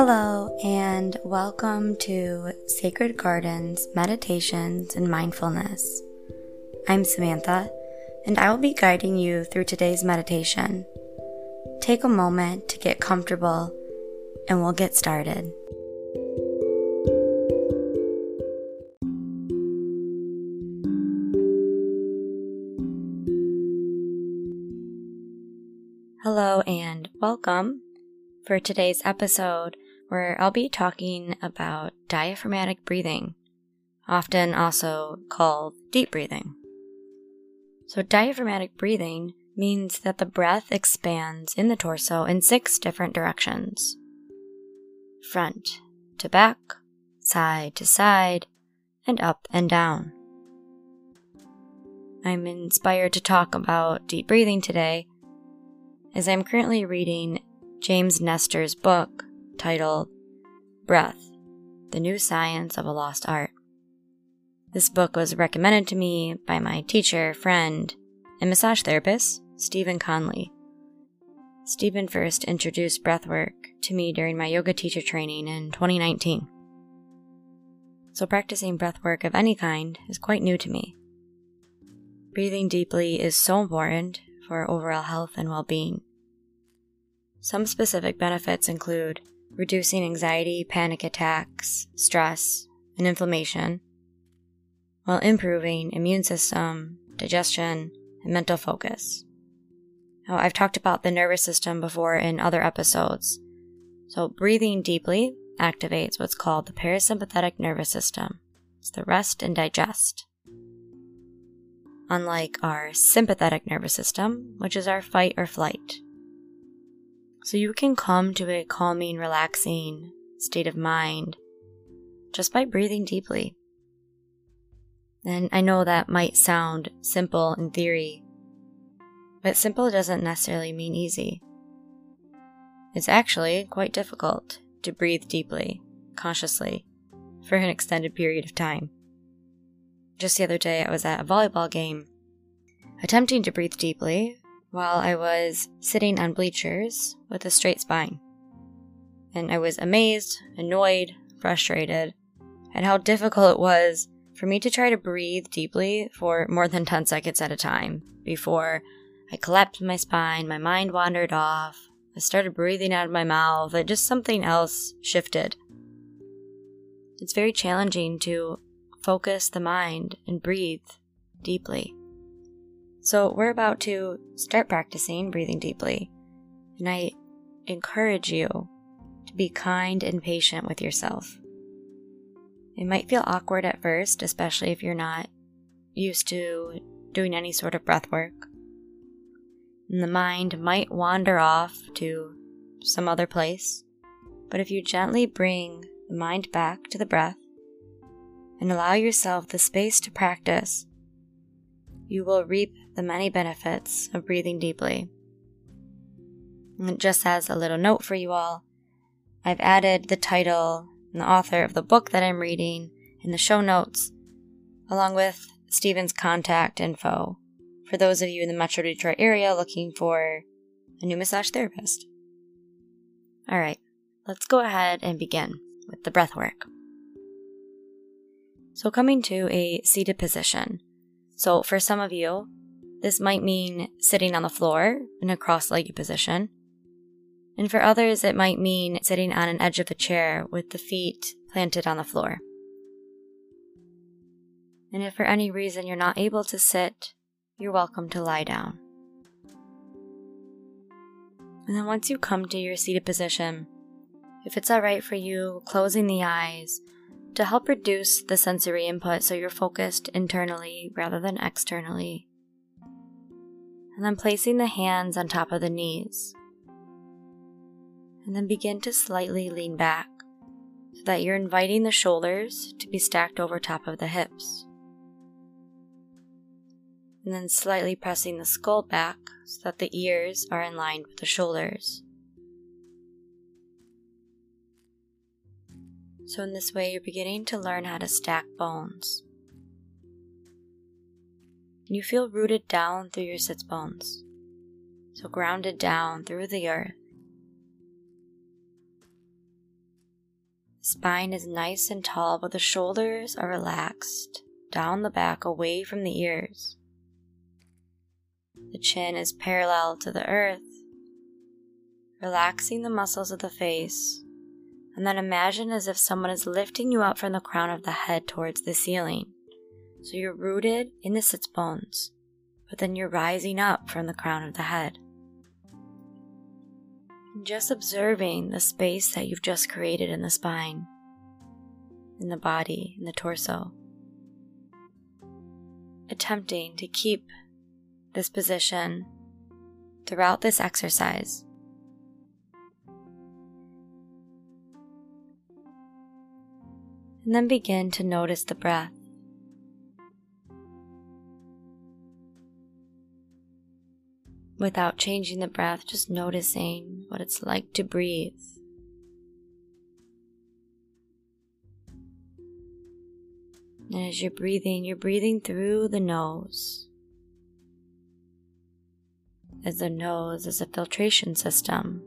Hello, and welcome to Sacred Gardens Meditations and Mindfulness. I'm Samantha, and I will be guiding you through today's meditation. Take a moment to get comfortable, and we'll get started. Hello, and welcome for today's episode, where I'll be talking about diaphragmatic breathing, often also called deep breathing. So, diaphragmatic breathing means that the breath expands in the torso in six different directions front to back, side to side, and up and down. I'm inspired to talk about deep breathing today as I'm currently reading James Nestor's book titled Breath The New Science of a Lost Art. This book was recommended to me by my teacher, friend, and massage therapist, Stephen Conley. Stephen first introduced breathwork to me during my yoga teacher training in 2019. So, practicing breathwork of any kind is quite new to me. Breathing deeply is so important for overall health and well being. Some specific benefits include reducing anxiety, panic attacks, stress, and inflammation, while improving immune system, digestion, and mental focus. Now, I've talked about the nervous system before in other episodes. So, breathing deeply activates what's called the parasympathetic nervous system. It's the rest and digest. Unlike our sympathetic nervous system, which is our fight or flight. So you can come to a calming, relaxing state of mind just by breathing deeply. And I know that might sound simple in theory, but simple doesn't necessarily mean easy. It's actually quite difficult to breathe deeply, consciously, for an extended period of time. Just the other day, I was at a volleyball game, attempting to breathe deeply while I was sitting on bleachers with a straight spine. And I was amazed, annoyed, frustrated at how difficult it was for me to try to breathe deeply for more than 10 seconds at a time before I collapsed my spine, my mind wandered off, I started breathing out of my mouth, and just something else shifted. It's very challenging to focus the mind and breathe deeply. So, we're about to start practicing breathing deeply, and I encourage you to be kind and patient with yourself. It might feel awkward at first, especially if you're not used to doing any sort of breath work. And the mind might wander off to some other place, but if you gently bring the mind back to the breath and allow yourself the space to practice, you will reap the many benefits of breathing deeply. And just as a little note for you all, I've added the title and the author of the book that I'm reading in the show notes, along with Stephen's contact info for those of you in the Metro Detroit area looking for a new massage therapist. All right, let's go ahead and begin with the breath work. So, coming to a seated position. So, for some of you, this might mean sitting on the floor in a cross legged position. And for others, it might mean sitting on an edge of a chair with the feet planted on the floor. And if for any reason you're not able to sit, you're welcome to lie down. And then once you come to your seated position, if it's alright for you, closing the eyes to help reduce the sensory input so you're focused internally rather than externally and then placing the hands on top of the knees. And then begin to slightly lean back so that you're inviting the shoulders to be stacked over top of the hips. And then slightly pressing the skull back so that the ears are in line with the shoulders. So, in this way, you're beginning to learn how to stack bones and you feel rooted down through your sits bones. So grounded down through the earth. Spine is nice and tall, but the shoulders are relaxed down the back away from the ears. The chin is parallel to the earth, relaxing the muscles of the face. And then imagine as if someone is lifting you up from the crown of the head towards the ceiling. So you're rooted in the sits bones, but then you're rising up from the crown of the head. Just observing the space that you've just created in the spine, in the body, in the torso. Attempting to keep this position throughout this exercise. And then begin to notice the breath. Without changing the breath, just noticing what it's like to breathe. And as you're breathing, you're breathing through the nose. As the nose is a filtration system,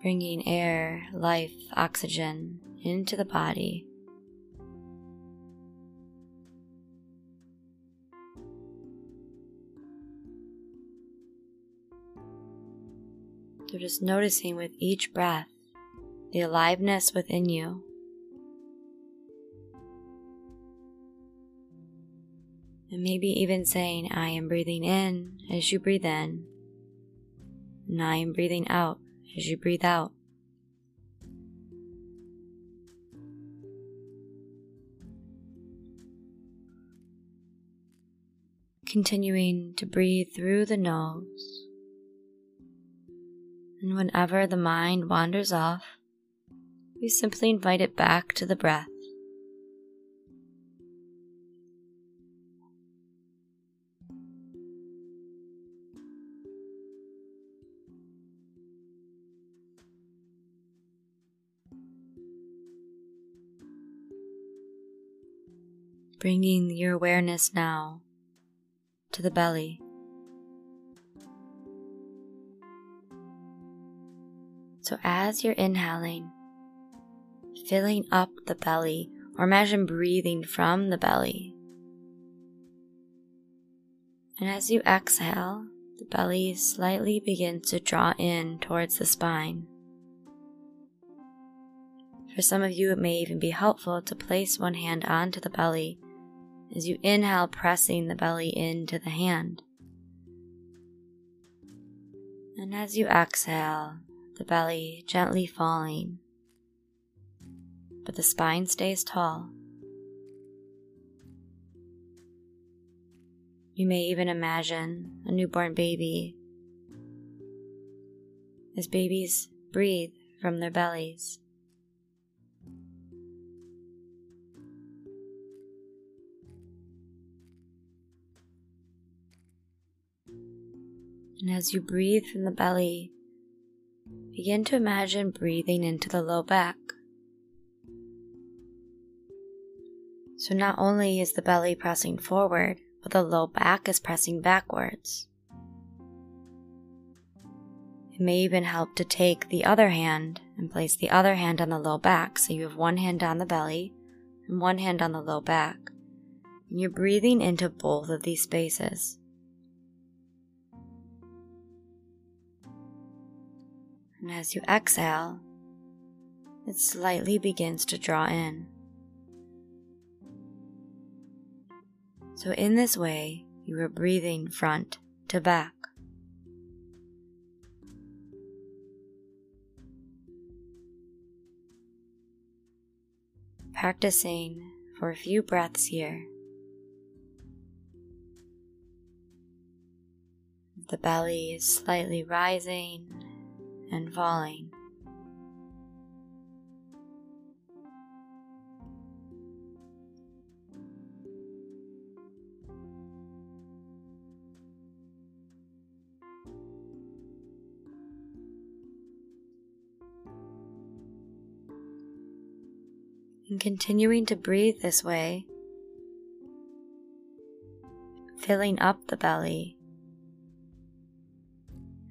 bringing air, life, oxygen into the body. So just noticing with each breath the aliveness within you. And maybe even saying, I am breathing in as you breathe in, and I am breathing out as you breathe out. Continuing to breathe through the nose and whenever the mind wanders off, we simply invite it back to the breath. Bringing your awareness now to the belly. So as you're inhaling, filling up the belly, or imagine breathing from the belly. And as you exhale, the belly slightly begins to draw in towards the spine. For some of you, it may even be helpful to place one hand onto the belly as you inhale, pressing the belly into the hand. And as you exhale, the belly gently falling, but the spine stays tall. You may even imagine a newborn baby as babies breathe from their bellies. And as you breathe from the belly, Begin to imagine breathing into the low back. So not only is the belly pressing forward, but the low back is pressing backwards. It may even help to take the other hand and place the other hand on the low back so you have one hand on the belly and one hand on the low back. And you're breathing into both of these spaces. And as you exhale, it slightly begins to draw in. So, in this way, you are breathing front to back. Practicing for a few breaths here. The belly is slightly rising and falling. And continuing to breathe this way, filling up the belly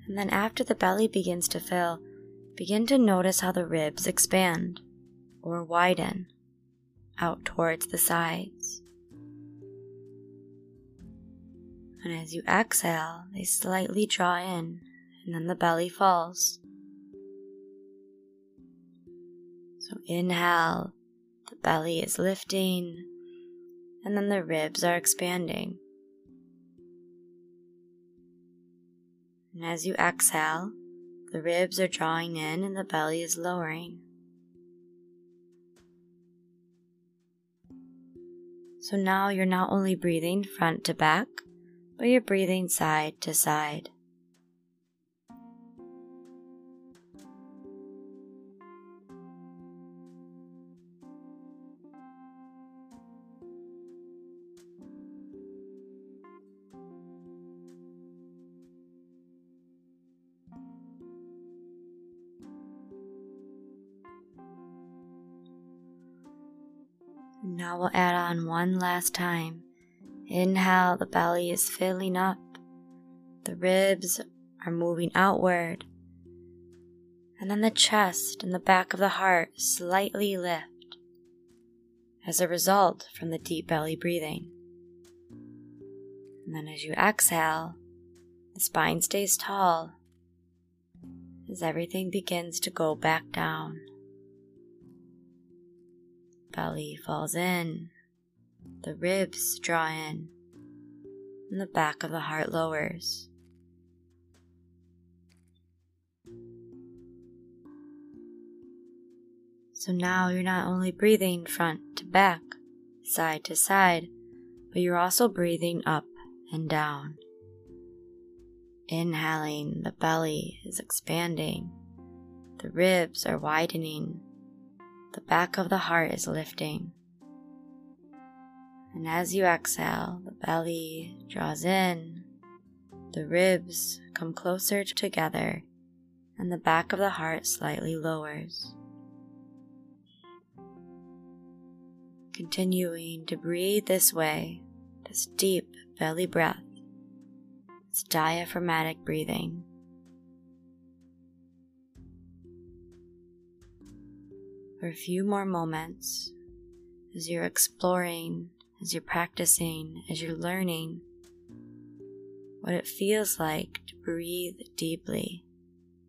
and then after the belly begins to fill, begin to notice how the ribs expand or widen out towards the sides. And as you exhale, they slightly draw in, and then the belly falls. So inhale, the belly is lifting, and then the ribs are expanding. And as you exhale, the ribs are drawing in and the belly is lowering. So now you're not only breathing front to back, but you're breathing side to side. Now we'll add on one last time. Inhale, the belly is filling up, the ribs are moving outward, and then the chest and the back of the heart slightly lift as a result from the deep belly breathing. And then as you exhale, the spine stays tall as everything begins to go back down belly falls in, the ribs draw in, and the back of the heart lowers. So now you're not only breathing front to back, side to side, but you're also breathing up and down. Inhaling, the belly is expanding, the ribs are widening, the back of the heart is lifting. And as you exhale, the belly draws in, the ribs come closer together, and the back of the heart slightly lowers. Continuing to breathe this way, this deep belly breath, this diaphragmatic breathing. For a few more moments as you're exploring, as you're practicing, as you're learning what it feels like to breathe deeply,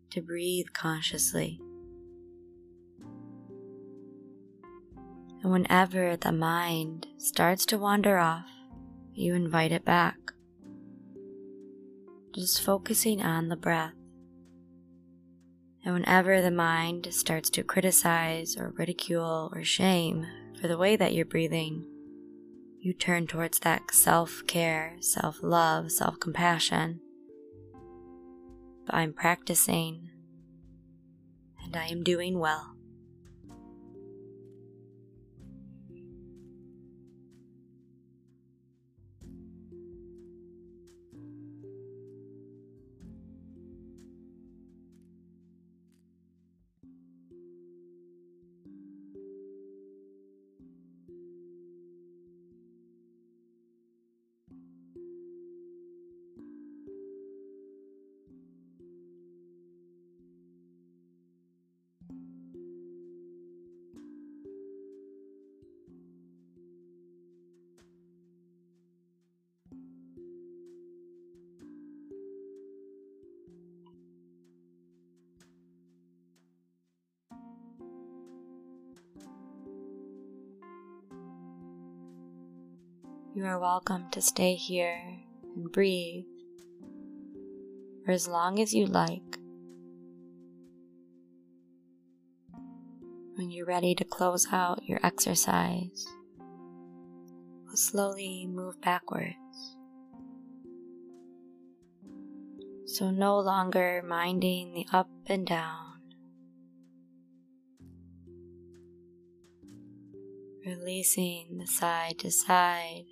to breathe consciously. And whenever the mind starts to wander off, you invite it back. Just focusing on the breath. And whenever the mind starts to criticize or ridicule or shame for the way that you're breathing, you turn towards that self care, self love, self compassion. I'm practicing and I am doing well. You are welcome to stay here and breathe for as long as you like. When you're ready to close out your exercise, we'll slowly move backwards. So, no longer minding the up and down, releasing the side to side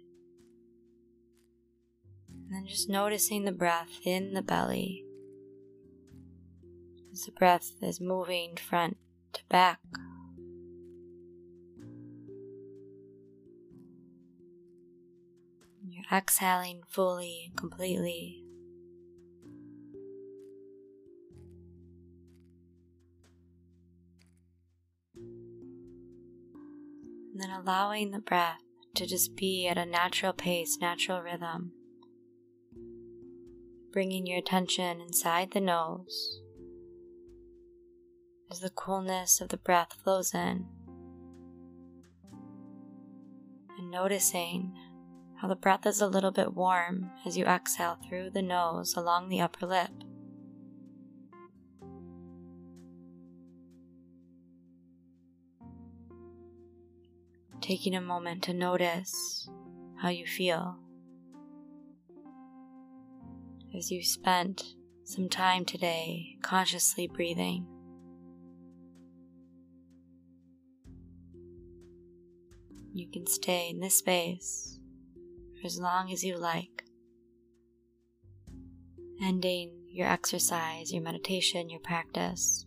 and then just noticing the breath in the belly as the breath is moving front to back. You're exhaling fully and completely. And then allowing the breath to just be at a natural pace, natural rhythm. Bringing your attention inside the nose as the coolness of the breath flows in. And noticing how the breath is a little bit warm as you exhale through the nose along the upper lip. Taking a moment to notice how you feel as you spent some time today consciously breathing. You can stay in this space for as long as you like. Ending your exercise, your meditation, your practice.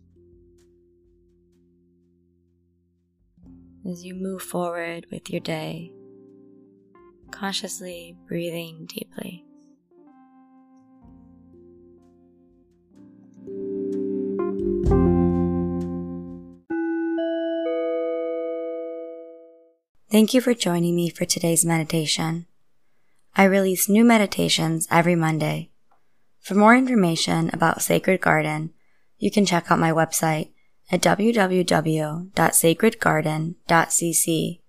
As you move forward with your day, consciously breathing deeply. Thank you for joining me for today's meditation. I release new meditations every Monday. For more information about Sacred Garden, you can check out my website at www.sacredgarden.cc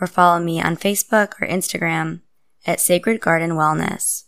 or follow me on Facebook or Instagram at Sacred Garden Wellness.